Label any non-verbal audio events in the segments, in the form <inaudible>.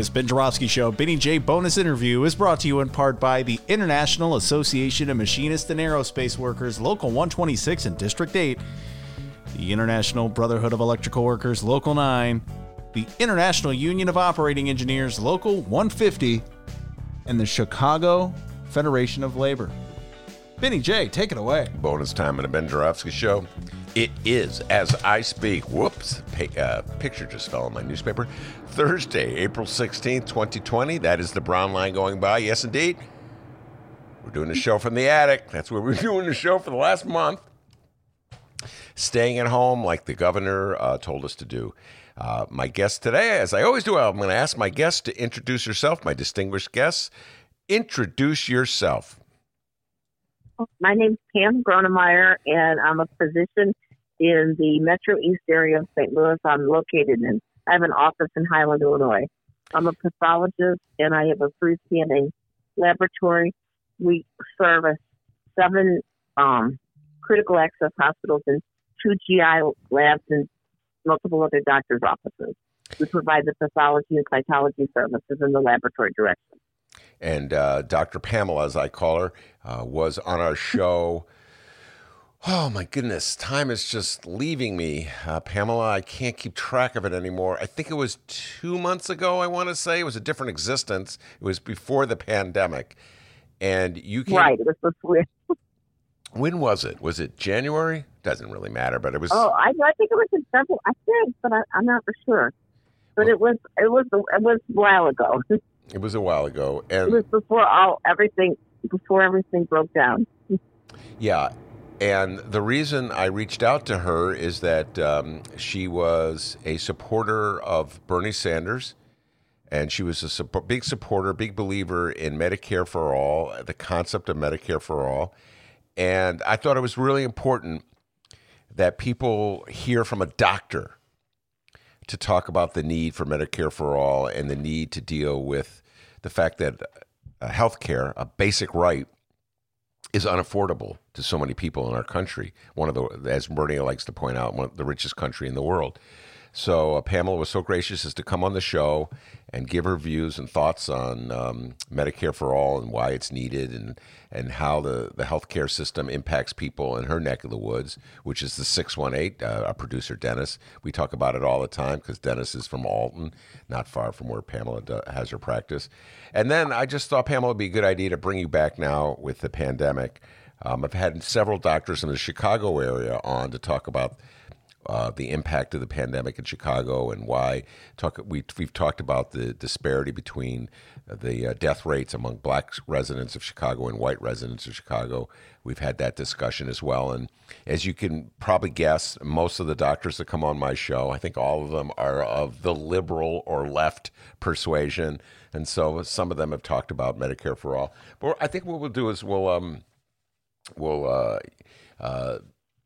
This Ben Joravsky Show Benny J bonus interview is brought to you in part by the International Association of Machinists and Aerospace Workers, Local 126 and District 8, the International Brotherhood of Electrical Workers, Local 9, the International Union of Operating Engineers, Local 150, and the Chicago Federation of Labor. Benny J, take it away. Bonus time in the Ben Joravsky Show. It is, as I speak, whoops, uh, picture just fell in my newspaper. Thursday, April 16th, 2020. That is the brown line going by. Yes, indeed. We're doing the show from the attic. That's where we're <laughs> doing the show for the last month. Staying at home like the governor uh, told us to do. Uh, my guest today, as I always do, I'm going to ask my guest to introduce herself, my distinguished guests. Introduce yourself. My name's Pam Gronemeyer, and I'm a physician in the Metro East area of St. Louis. I'm located in, I have an office in Highland, Illinois. I'm a pathologist, and I have a freestanding laboratory. We service seven um, critical access hospitals and two GI labs and multiple other doctors' offices. We provide the pathology and cytology services in the laboratory direction and uh, Dr. Pamela, as I call her, uh, was on our show. Oh my goodness, time is just leaving me. Uh, Pamela, I can't keep track of it anymore. I think it was two months ago, I want to say. It was a different existence. It was before the pandemic. And you came. Right, it was before. <laughs> when was it? Was it January? Doesn't really matter, but it was. Oh, I, I think it was in February. I think, but I, am not for sure. But well, it was it was it was a while ago. <laughs> It was a while ago, and it was before all everything before everything broke down. <laughs> yeah, and the reason I reached out to her is that um, she was a supporter of Bernie Sanders, and she was a su- big supporter, big believer in Medicare for all, the concept of Medicare for all, and I thought it was really important that people hear from a doctor to talk about the need for Medicare for all and the need to deal with the fact that uh, health care, a basic right, is unaffordable to so many people in our country. One of the, as Bernie likes to point out, one of the richest country in the world. So uh, Pamela was so gracious as to come on the show and give her views and thoughts on um, Medicare for all and why it's needed and and how the the healthcare system impacts people in her neck of the woods, which is the 618. Uh, our producer Dennis, we talk about it all the time because Dennis is from Alton, not far from where Pamela has her practice. And then I just thought Pamela would be a good idea to bring you back now with the pandemic. Um, I've had several doctors in the Chicago area on to talk about uh, the impact of the pandemic in Chicago and why. Talk, we, we've talked about the disparity between the uh, death rates among black residents of Chicago and white residents of Chicago. We've had that discussion as well. And as you can probably guess, most of the doctors that come on my show, I think all of them are of the liberal or left persuasion. And so some of them have talked about Medicare for all. But I think what we'll do is we'll, um, we'll, uh, uh,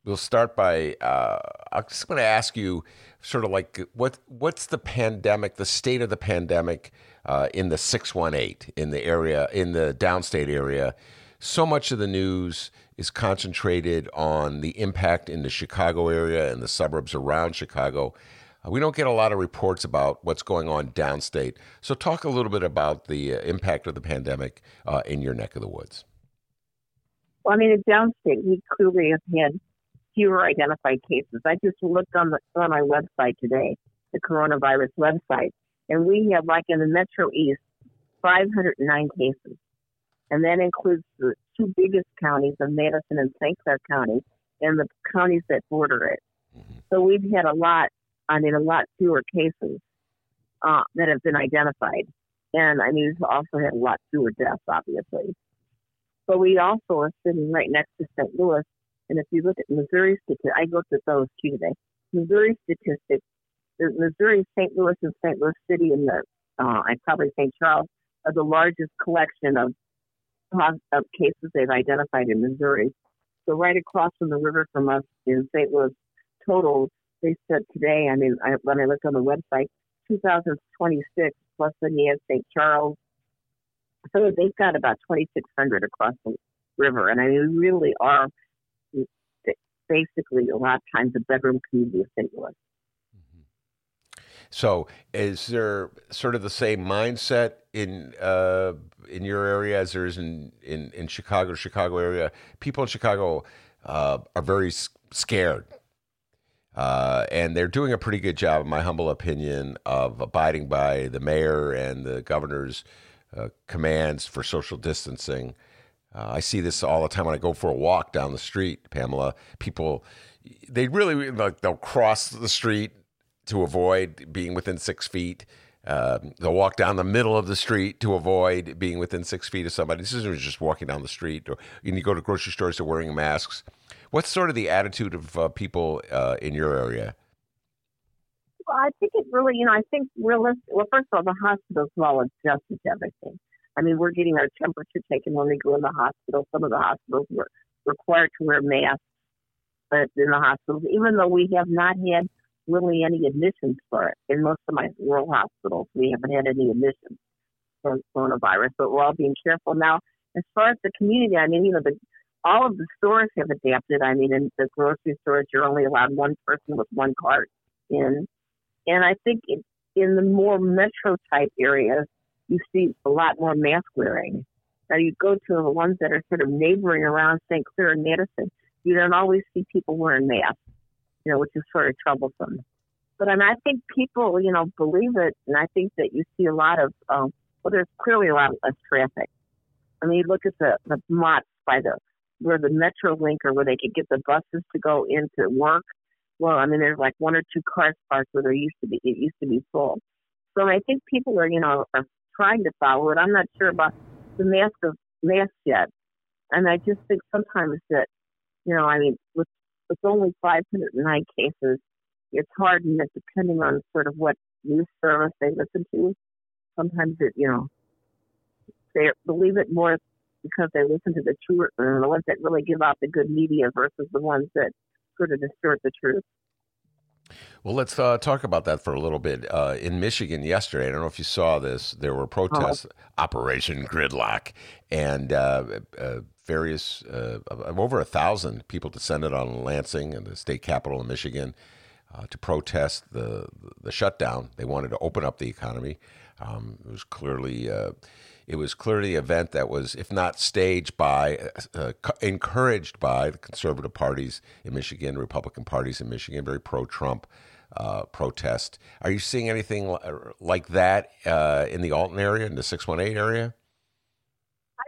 we'll start by uh, I'm just going to ask you sort of like what what's the pandemic, the state of the pandemic uh, in the 618 in the area in the downstate area. So much of the news is concentrated on the impact in the Chicago area and the suburbs around Chicago. Uh, we don't get a lot of reports about what's going on downstate. So, talk a little bit about the uh, impact of the pandemic uh, in your neck of the woods. Well, I mean, in downstate, we clearly have had fewer identified cases. I just looked on the on our website today, the coronavirus website, and we have like in the Metro East, 509 cases. And that includes the two biggest counties of Madison and St. Clair County and the counties that border it. Mm-hmm. So we've had a lot, I mean, a lot fewer cases uh, that have been identified. And I mean, we've also had a lot fewer deaths, obviously. But we also are sitting right next to St. Louis. And if you look at Missouri statistics, I looked at those too today. Missouri statistics, Missouri, St. Louis, and St. Louis City, and the uh, I probably St. Charles are the largest collection of of cases they've identified in Missouri. So right across from the river from us in St. Louis, total they said today. I mean, I, when I looked on the website, 2026 plus have St. Charles. So they've got about 2,600 across the river, and I mean, we really are basically a lot of times a bedroom community of St. Louis. So, is there sort of the same mindset in uh, in your area as there is in in, in Chicago, Chicago area? People in Chicago uh, are very scared, uh, and they're doing a pretty good job, in my humble opinion, of abiding by the mayor and the governor's uh, commands for social distancing. Uh, I see this all the time when I go for a walk down the street, Pamela. People, they really like they'll cross the street to avoid being within six feet. Uh, they'll walk down the middle of the street to avoid being within six feet of somebody. This isn't just walking down the street. Or you go to grocery stores, they're wearing masks. What's sort of the attitude of uh, people uh, in your area? Well, I think it really, you know, I think realistic. Well, first of all, the hospitals all adjusted to everything. I mean, we're getting our temperature taken when we go in the hospital. Some of the hospitals were required to wear masks, but in the hospitals, even though we have not had really any admissions for it. In most of my rural hospitals, we haven't had any admissions for coronavirus, but we're all being careful now. As far as the community, I mean, you know, the, all of the stores have adapted. I mean, in the grocery stores, you're only allowed one person with one cart in. And I think it, in the more metro type areas, you see a lot more mask wearing. Now, you go to the ones that are sort of neighboring around St. Clair and Madison, you don't always see people wearing masks you know, which is sort of troublesome. But I mean, I think people, you know, believe it, and I think that you see a lot of, um, well, there's clearly a lot less traffic. I mean, you look at the the mots by the where the Metro Link or where they could get the buses to go into work. Well, I mean, there's like one or two cars parked where there used to be it used to be full. So I think people are, you know, are trying to follow it. I'm not sure about the mask of masks yet, and I just think sometimes that, you know, I mean, with with only 509 cases, it's hard, and depending on sort of what news service they listen to, sometimes it, you know, they believe it more because they listen to the true, or the ones that really give out the good media versus the ones that sort of distort the truth. Well, let's uh, talk about that for a little bit. Uh, in Michigan yesterday, I don't know if you saw this, there were protests, oh. Operation Gridlock, and uh, uh various, uh, over a thousand people descended on Lansing and the state capital in Michigan uh, to protest the, the shutdown. They wanted to open up the economy. Um, it was clearly it was clearly an event that was, if not staged by, uh, encouraged by the conservative parties in Michigan, Republican parties in Michigan, very pro-Trump uh, protest. Are you seeing anything like that uh, in the Alton area, in the 618 area?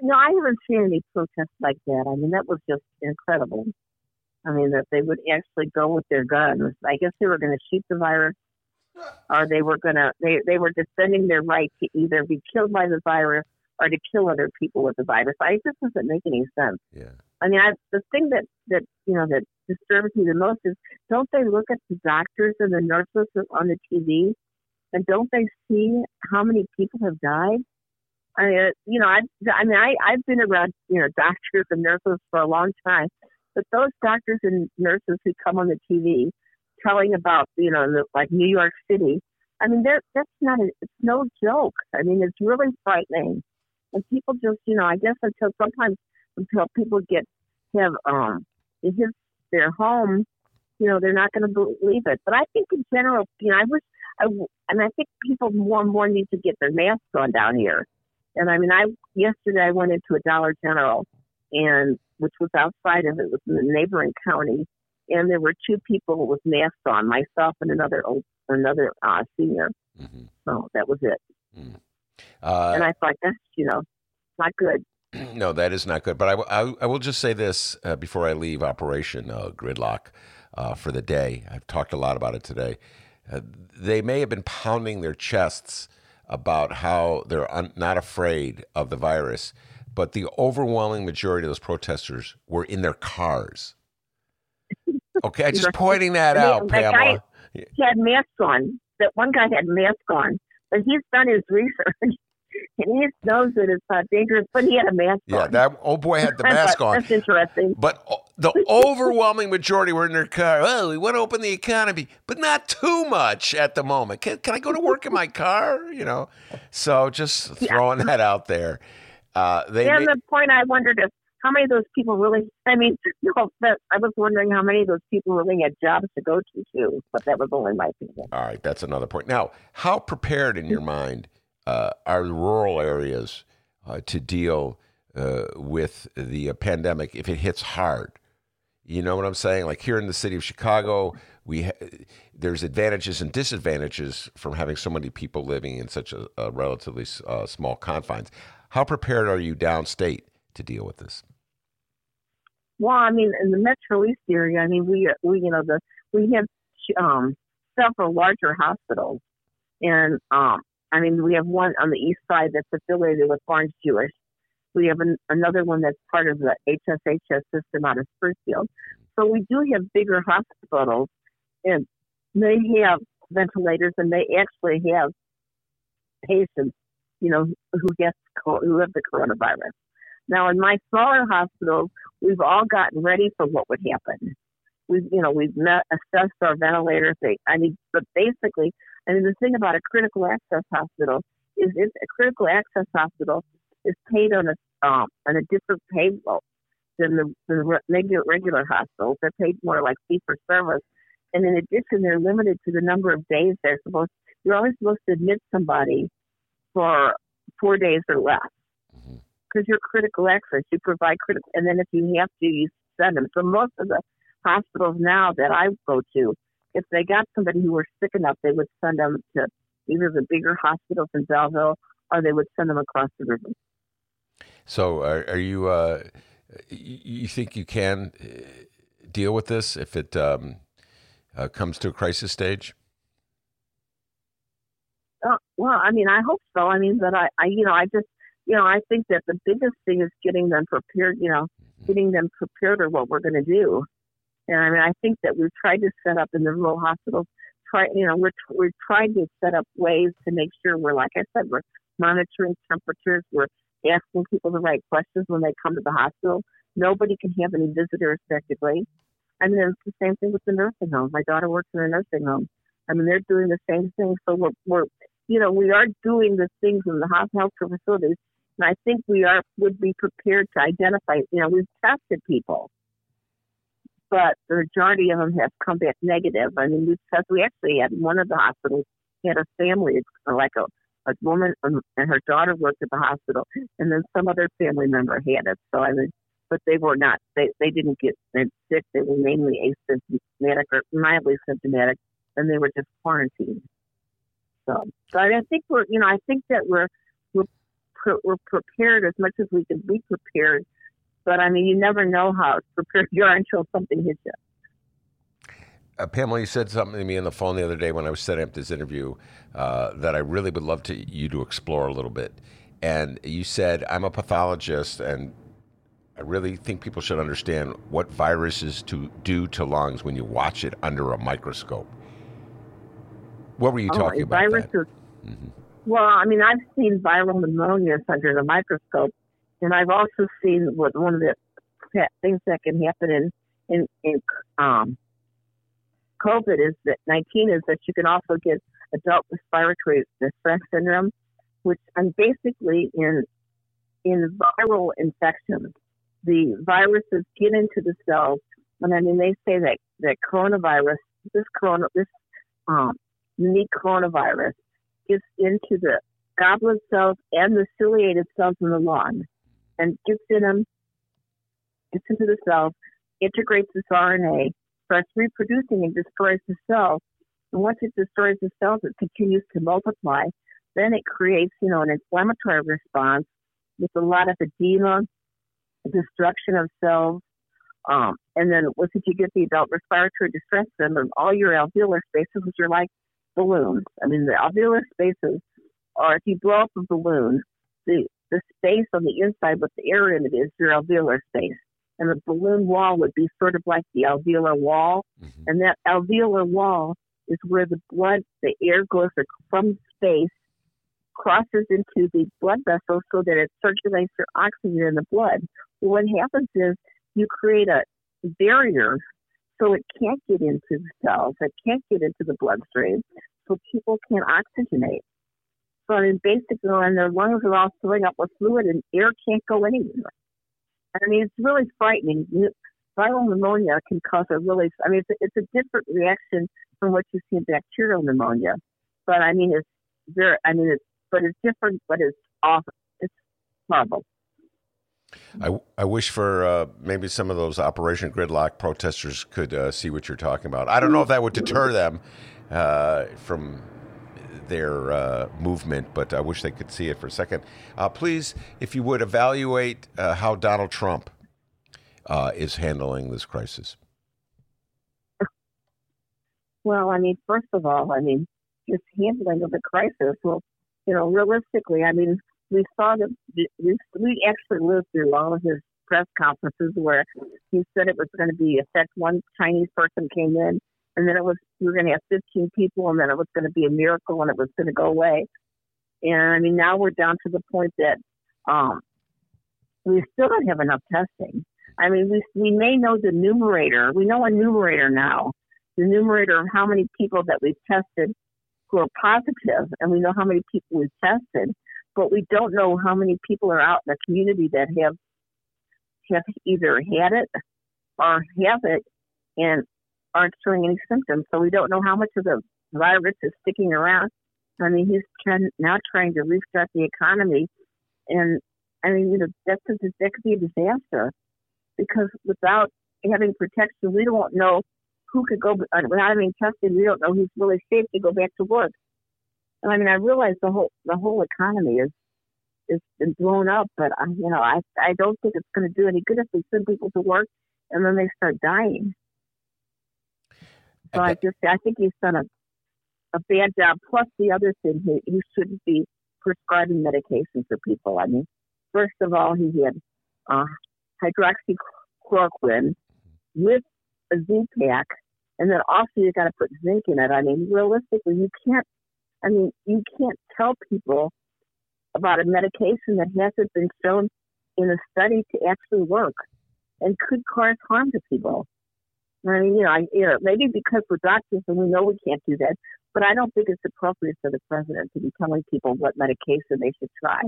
No, I haven't seen any protests like that. I mean, that was just incredible. I mean, that they would actually go with their guns. I guess they were going to shoot the virus or they were to, they, they were defending their right to either be killed by the virus or to kill other people with the virus. I it just doesn't make any sense. Yeah. I mean, I, the thing that that you know that disturbs me the most is don't they look at the doctors and the nurses on the TV, and don't they see how many people have died? I mean, you know, I, I mean, I, I've been around, you know, <laughs> doctors and nurses for a long time, but those doctors and nurses who come on the TV telling about, you know, the, like New York City, I mean, that's not, a, it's no joke. I mean, it's really frightening. And people just, you know, I guess until sometimes until people get have um his their home, you know, they're not going to believe it. But I think in general, you know, I was, I and I think people more and more need to get their masks on down here. And I mean, I yesterday I went into a Dollar General, and which was outside of it, was in the neighboring county, and there were two people with masks on, myself and another old, another uh, senior. Mm-hmm. So that was it. Mm. Uh, and I thought that's you know not good. <clears throat> no, that is not good. But I, w- I, w- I will just say this uh, before I leave Operation uh, Gridlock uh, for the day. I've talked a lot about it today. Uh, they may have been pounding their chests about how they're un- not afraid of the virus, but the overwhelming majority of those protesters were in their cars. Okay, just pointing that I out, that guy- Pamela. He had masks on. That one guy had mask on, but he's done his research. <laughs> And he knows that it's not dangerous, but he had a mask Yeah, on. that old boy had the <laughs> mask on. That's interesting. But the overwhelming majority were in their car. Oh, we want to open the economy, but not too much at the moment. Can, can I go to work in my car? You know, so just throwing that out there. Uh, they and the point I wondered if how many of those people really. I mean, no, but I was wondering how many of those people really had jobs to go to too. But that was only my opinion. all right, that's another point. Now, how prepared in your mind uh, are rural areas uh, to deal uh, with the uh, pandemic if it hits hard? You know what I'm saying? Like here in the city of Chicago, we ha- there's advantages and disadvantages from having so many people living in such a, a relatively uh, small confines. How prepared are you downstate to deal with this? Well, I mean, in the Metro East area, I mean, we we you know the we have um, several larger hospitals, and um, I mean, we have one on the east side that's affiliated with Barnes Jewish. We have an, another one that's part of the HSHS system out of Springfield. So we do have bigger hospitals, and they have ventilators, and they actually have patients, you know, who get who have the coronavirus. Now, in my smaller hospitals, we've all gotten ready for what would happen. We've, you know, we've met, assessed our ventilators. I mean, but basically, I mean, the thing about a critical access hospital is it's a critical access hospital is paid on a um, on a different payroll than the, the regular regular hospitals. They're paid more like fee for service, and in addition, they're limited to the number of days they're supposed. You're only supposed to admit somebody for four days or less because you're critical access. You provide critical, and then if you have to, you send them. So most of the hospitals now that I go to, if they got somebody who were sick enough, they would send them to either the bigger hospitals in Belleville or they would send them across the river. So, are, are you? Uh, you think you can uh, deal with this if it um, uh, comes to a crisis stage? Uh, well, I mean, I hope so. I mean, but I, I, you know, I just, you know, I think that the biggest thing is getting them prepared. You know, mm-hmm. getting them prepared for what we're going to do. And I mean, I think that we've tried to set up in the rural hospitals. Try, you know, we're we're trying to set up ways to make sure we're, like I said, we're monitoring temperatures. We're asking people the right questions when they come to the hospital. Nobody can have any visitors effectively. I mean, it's the same thing with the nursing home. My daughter works in a nursing home. I mean, they're doing the same thing. So we're, we're you know, we are doing the things in the health healthcare facilities, and I think we are would be prepared to identify. You know, we've tested people, but the majority of them have come back negative. I mean, we've tested. We actually had one of the hospitals had a family, like a a woman um, and her daughter worked at the hospital, and then some other family member had it. So I mean, but they were not. They they didn't get sick. They were mainly asymptomatic or mildly symptomatic, and they were just quarantined. So, so I think we're, you know, I think that we're pre- we're prepared as much as we can be prepared. But I mean, you never know how prepared <laughs> you are until something hits you. Uh, Pamela, you said something to me on the phone the other day when I was setting up this interview uh, that I really would love to you to explore a little bit. And you said, "I'm a pathologist, and I really think people should understand what viruses to do to lungs when you watch it under a microscope." What were you talking oh, about? viruses. That? Mm-hmm. Well, I mean, I've seen viral pneumonias under the microscope, and I've also seen what one of the things that can happen in in, in um, COVID is that 19 is that you can also get adult respiratory distress syndrome, which and basically in in viral infections, the viruses get into the cells. And I mean, they say that that coronavirus, this corona, this um, unique coronavirus, gets into the goblet cells and the ciliated cells in the lung, and gets in them, gets into the cells, integrates this RNA, starts reproducing and destroys the cells. And once it destroys the cells, it continues to multiply. then it creates, you know, an inflammatory response with a lot of edema, destruction of cells, um, and then once you get the adult respiratory distress syndrome, all your alveolar spaces, which are like balloons. I mean, the alveolar spaces are, if you blow up a balloon, the, the space on the inside with the air in it is your alveolar space. And the balloon wall would be sort of like the alveolar wall. Mm-hmm. And that alveolar wall is where the blood, the air goes from space, crosses into the blood vessels so that it circulates your oxygen in the blood. Well, what happens is you create a barrier so it can't get into the cells, it can't get into the bloodstream, so people can't oxygenate. So I mean, basically, when their lungs are all filling up with fluid and air can't go anywhere. I mean, it's really frightening. Viral pneumonia can cause a really, I mean, it's a, it's a different reaction from what you see in bacterial pneumonia. But I mean, it's very, I mean, it's, but it's different, but it's awful. It's horrible. I, I wish for uh, maybe some of those Operation Gridlock protesters could uh, see what you're talking about. I don't know if that would deter them uh, from their uh, movement, but I wish they could see it for a second. Uh, please, if you would, evaluate uh, how Donald Trump is handling this crisis. Well, I mean, first of all, I mean, his handling of the crisis. Well, you know, realistically, I mean, we saw that we, we actually lived through all of his press conferences where he said it was going to be effect one Chinese person came in and then it was we were going to have 15 people and then it was going to be a miracle and it was going to go away. And I mean now we're down to the point that um, we still don't have enough testing. I mean we we may know the numerator. We know a numerator now. The numerator of how many people that we've tested who are positive, and we know how many people we've tested but we don't know how many people are out in the community that have have either had it or have it and aren't showing any symptoms. So we don't know how much of the virus is sticking around. I mean, he's trying, now trying to restart the economy, and I mean, you know, that's a, that could be a disaster because without having protection, we don't know who could go without having tested. We don't know who's really safe to go back to work. I mean, I realize the whole the whole economy is is been blown up, but I, you know, I I don't think it's going to do any good if we send people to work and then they start dying. So I just I think he's done a a bad job. Plus the other thing, he he shouldn't be prescribing medication for people. I mean, first of all, he had uh, hydroxychloroquine with a Z pack, and then also you got to put zinc in it. I mean, realistically, you can't I mean, you can't tell people about a medication that hasn't been shown in a study to actually work and could cause harm to people. I mean, you know, I, you know, maybe because we're doctors and we know we can't do that, but I don't think it's appropriate for the president to be telling people what medication they should try.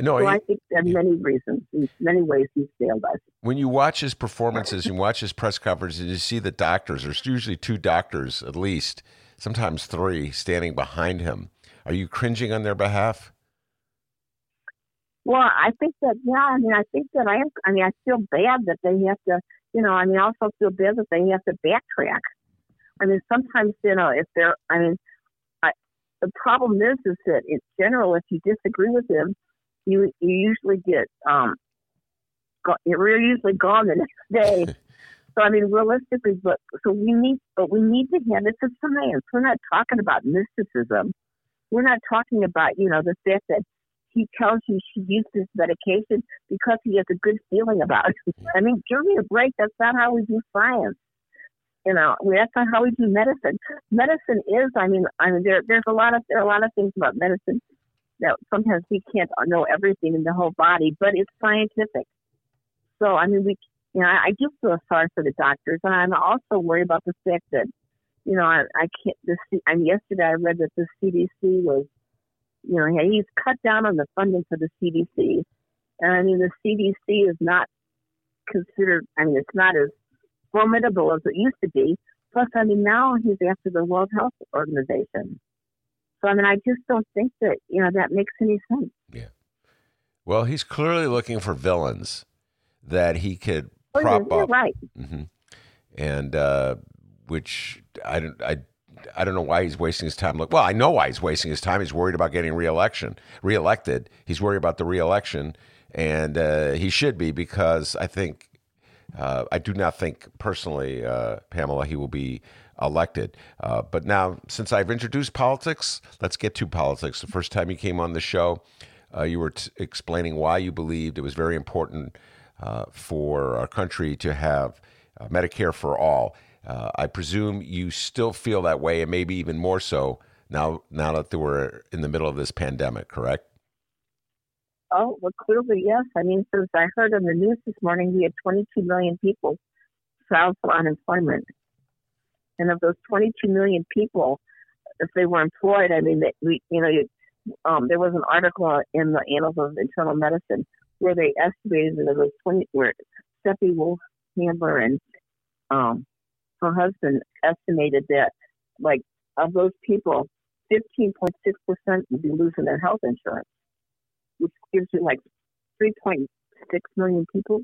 No, so I, think there are many reasons, in many ways, he's failed us. When you watch his performances, you watch his press conferences, you see the doctors. There's usually two doctors at least sometimes three, standing behind him. Are you cringing on their behalf? Well, I think that yeah. I mean, I think that I am. I mean, I feel bad that they have to. You know, I mean, I also feel bad that they have to backtrack. I mean, sometimes you know, if they're. I mean, I, the problem is, is that in general, if you disagree with them, you you usually get um, go, you're usually gone the next day. <laughs> So I mean, realistically, but so we need, but we need to have it's a science. We're not talking about mysticism. We're not talking about you know the fact that he tells you she used this medication because he has a good feeling about it. <laughs> I mean, give me a break. That's not how we do science. You know, that's not how we do medicine. Medicine is, I mean, I mean, there there's a lot of there are a lot of things about medicine that sometimes we can't know everything in the whole body, but it's scientific. So I mean, we you know, I, I do feel sorry for the doctors, and I'm also worried about the fact that, you know, I, I can't. This, I mean, yesterday I read that the CDC was, you know, he's cut down on the funding for the CDC, and I mean, the CDC is not considered. I mean, it's not as formidable as it used to be. Plus, I mean, now he's after the World Health Organization. So, I mean, I just don't think that you know that makes any sense. Yeah. Well, he's clearly looking for villains that he could prop oh, up. Right. Mm-hmm. And uh, which I, don't, I I don't know why he's wasting his time. Look, well, I know why he's wasting his time. He's worried about getting reelection, reelected. He's worried about the reelection, and uh, he should be because I think uh, I do not think personally, uh, Pamela, he will be elected. Uh, but now, since I've introduced politics, let's get to politics. The first time you came on the show, uh, you were t- explaining why you believed it was very important uh, for our country to have uh, Medicare for all. I presume you still feel that way, and maybe even more so now. Now that we're in the middle of this pandemic, correct? Oh, well, clearly, yes. I mean, since I heard on the news this morning, we had 22 million people filed for unemployment. And of those 22 million people, if they were employed, I mean, they, we, you know, you, um, there was an article in the Annals of Internal Medicine where they estimated that it was 20, where Steffi Wolf Handler and um, her husband estimated that, like, of those people, 15.6% would be losing their health insurance which gives you like 3.6 million people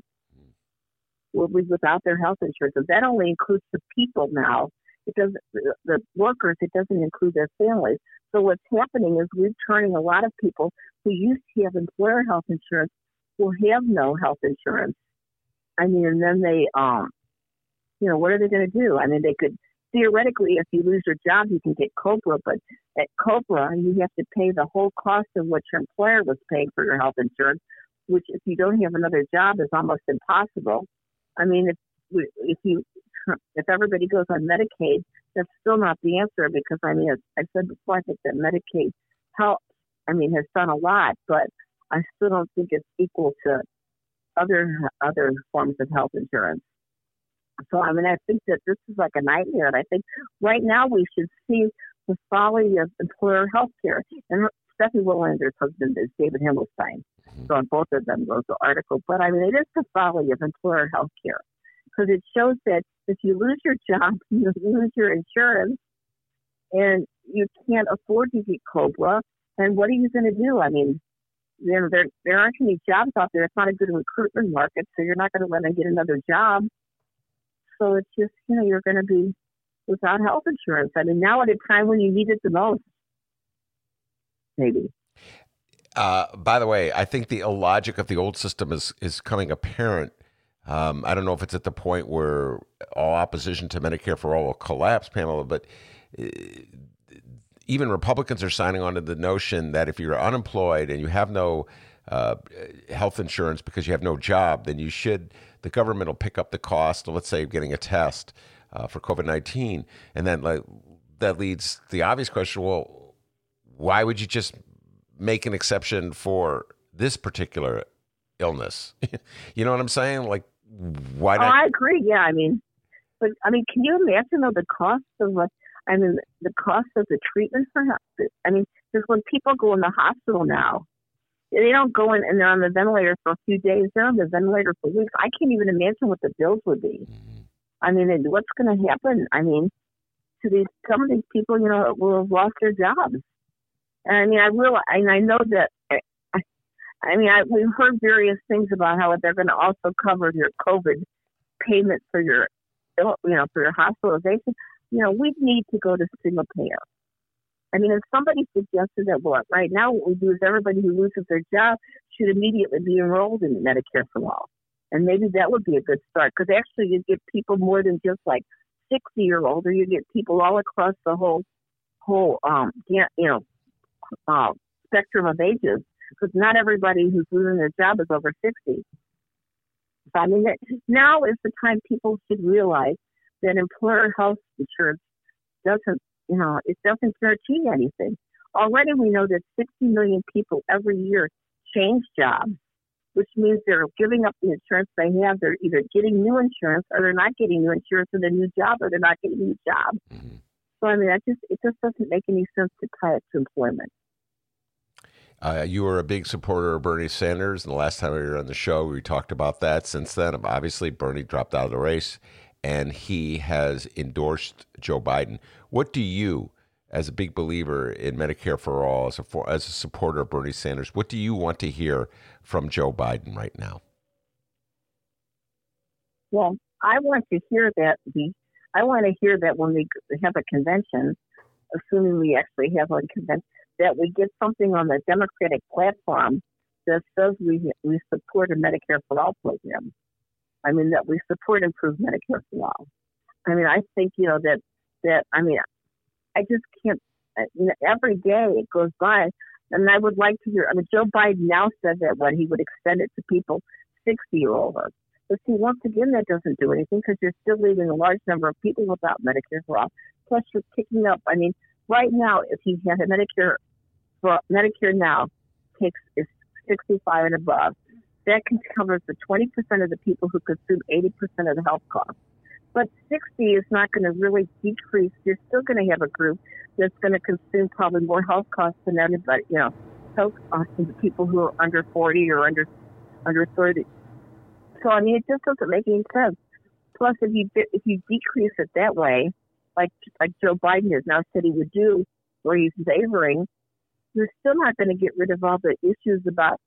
will be without their health insurance. And that only includes the people now. It doesn't the workers. It doesn't include their families. So what's happening is we're turning a lot of people who used to have employer health insurance will have no health insurance. I mean, and then they, um, you know, what are they going to do? I mean, they could theoretically, if you lose your job, you can get COBRA, but at COBRA, you have to pay the whole cost of what your employer was paying for your health insurance, which if you don't have another job is almost impossible. I mean, if if you if everybody goes on Medicaid, that's still not the answer because I mean, as I said before, I think that Medicaid help. I mean, has done a lot, but I still don't think it's equal to other other forms of health insurance. So I mean, I think that this is like a nightmare. And I think right now we should see the folly of employer health care. And Steffie Woolhandler's husband is David Himmelstein. Mm-hmm. So on both of them wrote the article. But I mean, it is the folly of employer health care because it shows that if you lose your job, <laughs> you lose your insurance, and you can't afford to get COBRA. And what are you going to do? I mean, you know, there there aren't any jobs out there. It's not a good recruitment market, so you're not going to let them get another job. So it's just, you know, you're going to be without health insurance. I mean, now at a time when you need it the most, maybe. Uh, by the way, I think the illogic of the old system is is coming apparent. Um, I don't know if it's at the point where all opposition to Medicare for all will collapse, Pamela, but uh, even Republicans are signing on to the notion that if you're unemployed and you have no uh, health insurance because you have no job, then you should the government will pick up the cost, let's say, of getting a test uh, for COVID 19. And then like, that leads the obvious question well, why would you just make an exception for this particular illness? <laughs> you know what I'm saying? Like, why not? Oh, I agree. Yeah. I mean, but I mean, can you imagine though the cost of what? I mean, the cost of the treatment for him. I mean, because when people go in the hospital now, they don't go in and they're on the ventilator for a few days. They're on the ventilator for weeks. I can't even imagine what the bills would be. Mm-hmm. I mean, what's going to happen? I mean, to these some of these people, you know, will have lost their jobs. And I mean, I will, and I know that. I, I mean, I, we've heard various things about how they're going to also cover your COVID payment for your, you know, for your hospitalization. You know, we need to go to single payer. I mean, if somebody suggested that, well, right now what we do is everybody who loses their job should immediately be enrolled in Medicare for all. And maybe that would be a good start because actually you get people more than just like 60 year old, or you get people all across the whole, whole, um, you know, uh, spectrum of ages because not everybody who's losing their job is over 60. So, I mean, now is the time people should realize that employer health insurance doesn't you know, it doesn't guarantee anything. Already we know that 60 million people every year change jobs, which means they're giving up the insurance they have. They're either getting new insurance or they're not getting new insurance in a new job or they're not getting a new job. Mm-hmm. So, I mean, that just, it just doesn't make any sense to tie it to employment. Uh, you were a big supporter of Bernie Sanders, and the last time we were on the show, we talked about that. Since then, obviously, Bernie dropped out of the race and he has endorsed Joe Biden. What do you, as a big believer in Medicare for all, as a for, as a supporter of Bernie Sanders, what do you want to hear from Joe Biden right now? Well, I want to hear that I want to hear that when we have a convention, assuming we actually have a convention, that we get something on the Democratic platform that says we we support a Medicare for all program. I mean that we support improved Medicare for all. I mean I think you know that that I mean I just can't. Every day it goes by, and I would like to hear. I mean, Joe Biden now said that when he would extend it to people 60 or over. But see, once again, that doesn't do anything because you're still leaving a large number of people without Medicare for all. Plus, you're picking up. I mean, right now, if you have a Medicare for Medicare now takes is 65 and above, that can cover the 20% of the people who consume 80% of the health costs. But 60 is not going to really decrease. You're still going to have a group that's going to consume probably more health costs than everybody, you know, health costs than the people who are under 40 or under under 30. So I mean, it just doesn't make any sense. Plus, if you if you decrease it that way, like like Joe Biden has now said he would do, where he's favoring, you're still not going to get rid of all the issues about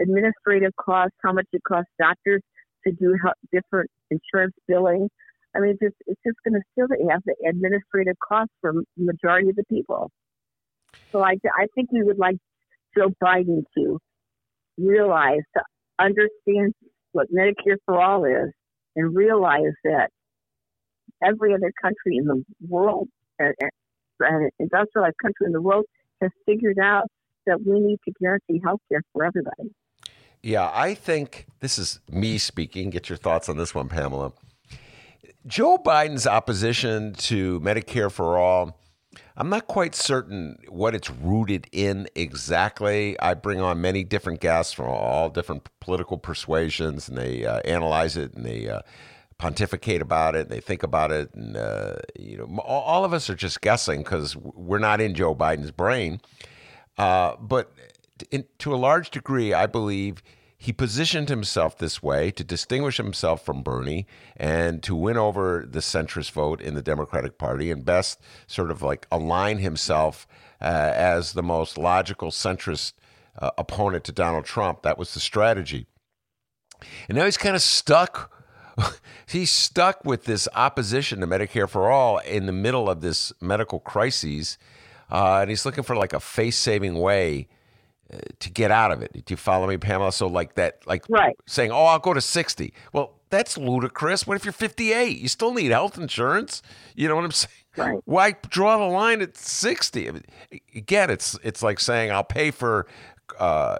administrative costs, how much it costs doctors to do different insurance billing. I mean, it's just, it's just going to still have the administrative costs for the majority of the people. So I, I think we would like Joe Biden to realize, to understand what Medicare for All is, and realize that every other country in the world, an industrialized country in the world, has figured out that we need to guarantee health care for everybody. Yeah, I think this is me speaking. Get your thoughts on this one, Pamela. Joe Biden's opposition to Medicare for All, I'm not quite certain what it's rooted in exactly. I bring on many different guests from all different political persuasions, and they uh, analyze it and they uh, pontificate about it and they think about it. And, uh, you know, all of us are just guessing because we're not in Joe Biden's brain. Uh, but in, to a large degree, I believe he positioned himself this way to distinguish himself from Bernie and to win over the centrist vote in the Democratic Party and best sort of like align himself uh, as the most logical centrist uh, opponent to Donald Trump. That was the strategy. And now he's kind of stuck. <laughs> he's stuck with this opposition to Medicare for all in the middle of this medical crisis. Uh, and he's looking for like a face saving way to get out of it. Do you follow me, Pamela? So like that, like right. saying, "Oh, I'll go to 60." Well, that's ludicrous. What if you're 58? You still need health insurance. You know what I'm <laughs> saying? Right. Why draw the line at 60? I mean, again, it's it's like saying I'll pay for uh,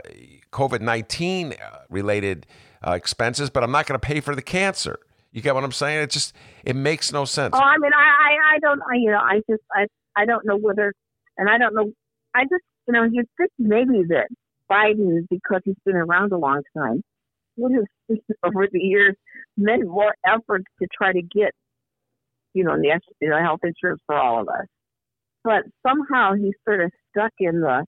COVID 19 uh, related uh, expenses, but I'm not going to pay for the cancer. You get what I'm saying? It just it makes no sense. Oh, I mean, I I, I don't I, you know I just I I don't know whether, and I don't know. I just you know, you'd think maybe that Biden, because he's been around a long time, would have <laughs> over the years made more efforts to try to get, you know, national health insurance for all of us. But somehow he's sort of stuck in the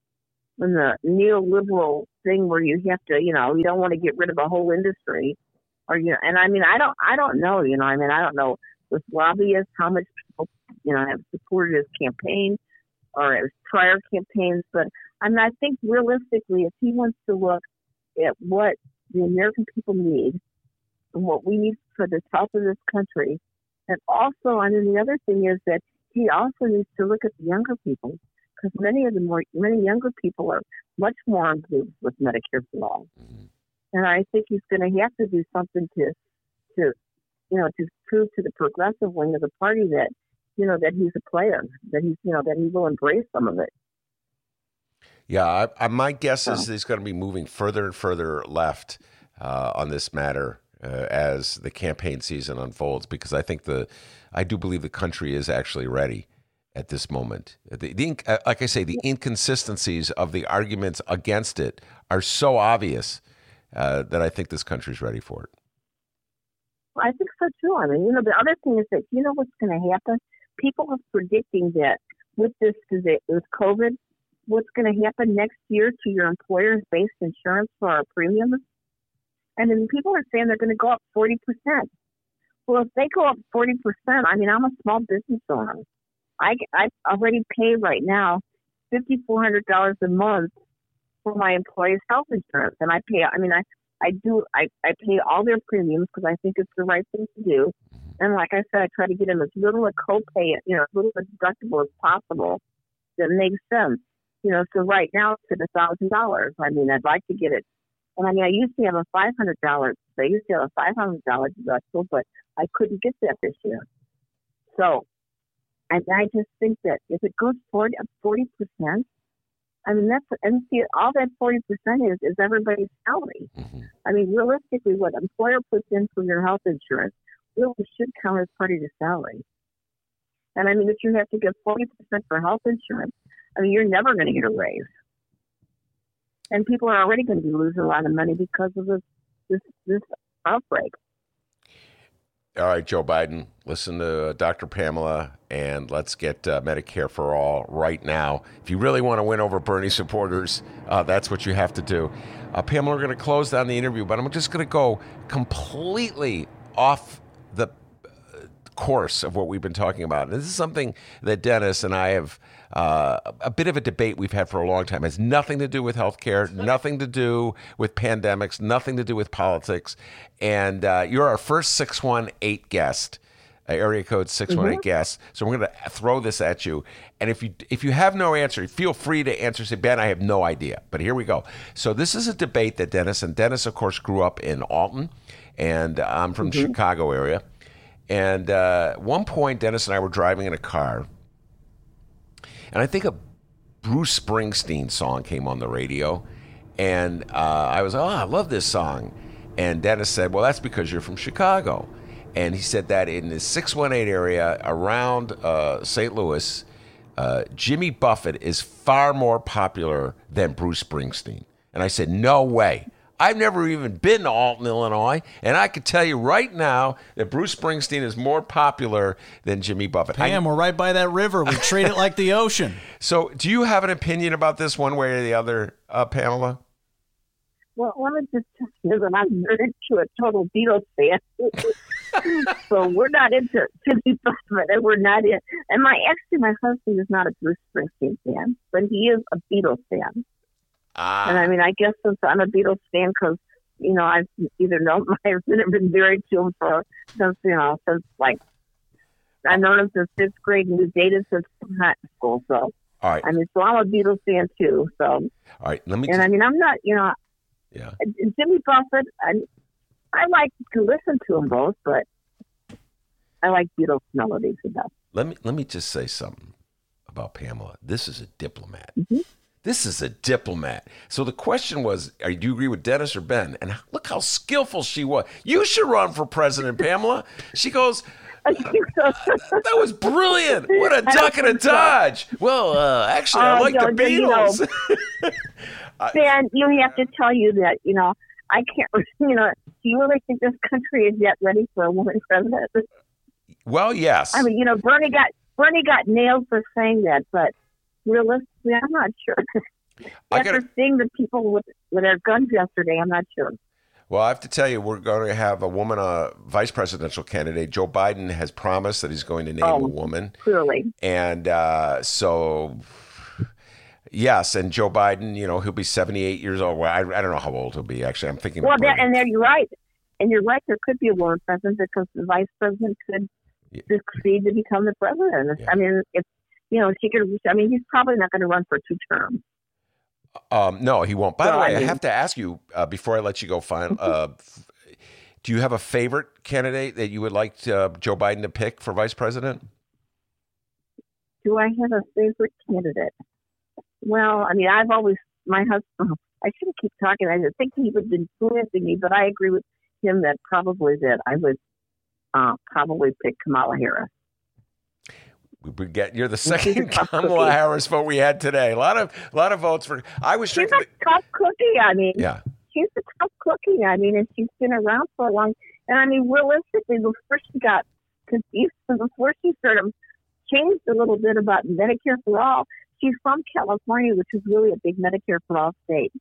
in the neoliberal thing where you have to, you know, you don't want to get rid of a whole industry, or you know, and I mean, I don't, I don't know, you know, I mean, I don't know with lobbyists how much people, you know, have supported his campaign or his prior campaigns. But I mean, I think realistically, if he wants to look at what the American people need and what we need for the health of this country, and also, I mean, the other thing is that he also needs to look at the younger people because many of the more many younger people are much more engaged with Medicare for all. Mm-hmm. And I think he's going to have to do something to, to, you know, to prove to the progressive wing of the party that you know, that he's a player, that he's, you know, that he will embrace some of it. Yeah, I, I, my guess is he's going to be moving further and further left uh, on this matter uh, as the campaign season unfolds, because I think the, I do believe the country is actually ready at this moment. The, the, uh, like I say, the inconsistencies of the arguments against it are so obvious uh, that I think this country is ready for it. I think so too. I mean, you know, the other thing is that you know what's going to happen people are predicting that with this with COVID, what's going to happen next year to your employer's based insurance for our premiums. And then people are saying they're going to go up 40%. Well, if they go up 40%, I mean, I'm a small business owner. I, I already pay right now $5,400 a month for my employee's health insurance. And I pay, I mean, I, I do. I I pay all their premiums because I think it's the right thing to do. And like I said, I try to get them as little a copay, you know, as little a deductible as possible that makes sense. You know, so right now it's at a thousand dollars. I mean, I'd like to get it. And I mean, I used to have a five hundred dollars. I used to have a five hundred dollar deductible, but I couldn't get that this year. So, and I just think that if it goes forty percent, I mean, that's and see all that forty percent is is everybody's salary. Mm-hmm. I mean, realistically, what employer puts in for your health insurance really should count as part of your salary. And I mean, if you have to give forty percent for health insurance, I mean, you're never going to get a raise. And people are already going to be losing a lot of money because of this this this outbreak. All right, Joe Biden, listen to Dr. Pamella and let's get uh, Medicare for all right now. If you really want to win over Bernie supporters, uh, that's what you have to do. Uh, Pamella, we're going to close down the interview, but I'm just going to go completely off the course of what we've been talking about. This is something that Dennis and I have uh, a bit of a debate we've had for a long time. It has nothing to do with healthcare, nothing to do with pandemics, nothing to do with politics. And uh, you're our first 618 guest. Uh, area code 618 mm-hmm. guest. So we're going to throw this at you. And if you if you have no answer, feel free to answer. Say, Ben, I have no idea. But here we go. So this is a debate that Dennis and Dennis, of course, grew up in Alton, and I'm from mm-hmm. the Chicago area. And uh, one point, Dennis and I were driving in a car, and I think a Bruce Springsteen song came on the radio. And uh, I was, like, oh, I love this song. And Dennis said, well, that's because you're from Chicago. And he said that in the 618 area around uh, St. Louis, uh, Jimmy Buffett is far more popular than Bruce Springsteen. And I said, no way. I've never even been to Alton, Illinois, and I can tell you right now that Bruce Springsteen is more popular than Jimmy Buffett. Pam, I, we're right by that river. We treat it like the <laughs> ocean. So, do you have an opinion about this one way or the other, uh, Pamella? Well, let me just tell you that I'm married to a total Beatles fan. <laughs> so we're not into Jimmy Buffett, and we're not in. And my actually, my husband is not a Bruce Springsteen fan, but he is a Beatles fan. Ah. And I mean, I guess since I'm a Beatles fan, because you know I've either known my husband or been married to him for since you know since like I've known him since fifth grade and we've dated since high school. So all right, I mean, so I'm a Beatles fan too. So all right, let me. And just... I mean, I'm not, you know, yeah. Jimmy Buffett, I, I like to listen to them both, but I like Beatles melodies the best. Let me let me just say something about Pamella. This is a diplomat. Mm-hmm. This is a diplomat. So the question was, do you agree with Dennis or Ben? And look how skillful she was. You should run for president, Pamella. She goes, <laughs> that was brilliant. What a duck and a dodge. Well, uh, actually, I uh, like the Beatles. You know, <laughs> ben, you have to tell you that, you know, I can't, <laughs> you know, do you really think this country is yet ready for a woman president? Well, yes. I mean, you know, Bernie got Bernie got nailed for saying that, but realistically, I'm not sure. <laughs> After gotta, seeing the people with, with their guns yesterday, I'm not sure. Well, I have to tell you, we're going to have a woman, a uh, vice presidential candidate. Joe Biden has promised that he's going to name oh, a woman. Clearly. And uh, so, yes, and Joe Biden, you know, he'll be 78 years old. Well, I, I don't know how old he'll be, actually. I'm thinking. Well, that, and there you're right. And you're right, there could be a woman president because the vice president could yeah. succeed to become the president. Yeah. I mean, it's you know, she could. I mean, he's probably not going to run for two terms. Um, no, he won't. By so, the way, I, mean, I, have to ask you uh, before I let you go. Final, <laughs> uh, do you have a favorite candidate that you would like to, uh, Joe Biden to pick for vice president? Do I have a favorite candidate? Well, I mean, I've always my husband. <laughs> I shouldn't keep talking. I think he would influencing me, but I agree with him that probably that I would uh, probably pick Kamala Harris we get you're the <laughs> second Kamala Harris vote we had today. A lot of a lot of votes for. I was. She's a tough cookie. I mean, yeah, she's a tough cookie. I mean, and she's been around for a long. And I mean, realistically, before she got confused, before she sort of changed a little bit about Medicare for all, she's from California, which is really a big Medicare for all state.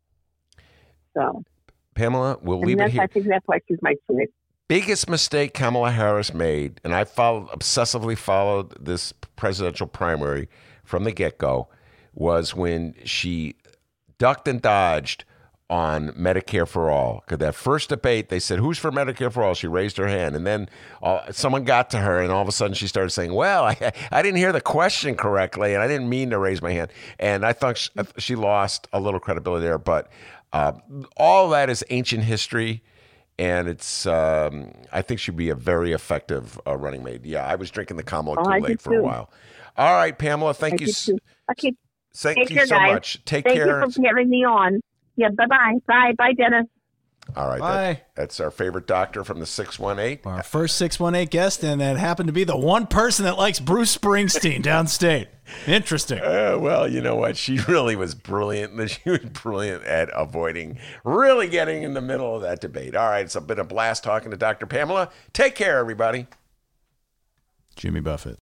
So, Pamella, we'll leave it here. I think that's why she's my choice biggest mistake Kamala Harris made, and I followed obsessively followed this presidential primary from the get go, was when she ducked and dodged on Medicare for all. Because that first debate, they said, "Who's for Medicare for all?" She raised her hand, and then uh, someone got to her, and all of a sudden she started saying, "Well, <laughs> I, I didn't hear the question correctly, and I didn't mean to raise my hand." And I thought she, she lost a little credibility there, but uh, all that is ancient history. And it's, um, I think she'd be a very effective uh, running mate. Yeah, I was drinking the Kamala Oh, Kool Aid for a while. All right, Pamella, thank I you. s- Okay. Thank Take you care, so guys. much. Take Thank care. you for having me on. Yeah. Bye bye. Bye. Bye, Dennis. All right. Bye. That, that's our favorite doctor from the 618. Our first 618 guest, and that happened to be the one person that likes Bruce Springsteen downstate. <laughs> Interesting. Uh, well, you know what? She really was brilliant. <laughs> She was brilliant at avoiding really getting in the middle of that debate. All right. It's been a blast talking to Dr. Pamella. Take care, everybody. Jimmy Buffett.